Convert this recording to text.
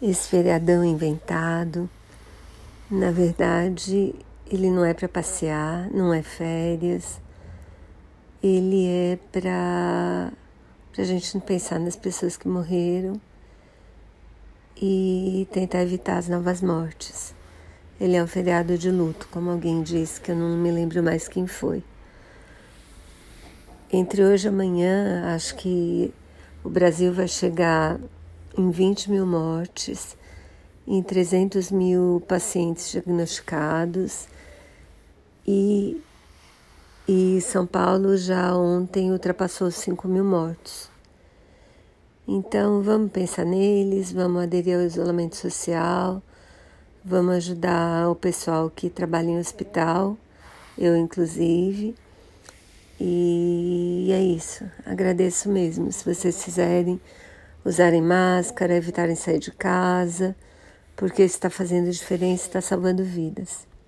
esse feriadão inventado. Na verdade, ele não é para passear, não é férias, ele é para a gente não pensar nas pessoas que morreram e tentar evitar as novas mortes. Ele é um feriado de luto, como alguém disse, que eu não me lembro mais quem foi. Entre hoje e amanhã, acho que o Brasil vai chegar em 20 mil mortes, em 300 mil pacientes diagnosticados e, e São Paulo já ontem ultrapassou 5 mil mortos. Então vamos pensar neles, vamos aderir ao isolamento social Vamos ajudar o pessoal que trabalha em hospital, eu inclusive. E é isso. Agradeço mesmo. Se vocês fizerem, usarem máscara, evitarem sair de casa, porque está fazendo diferença, está salvando vidas.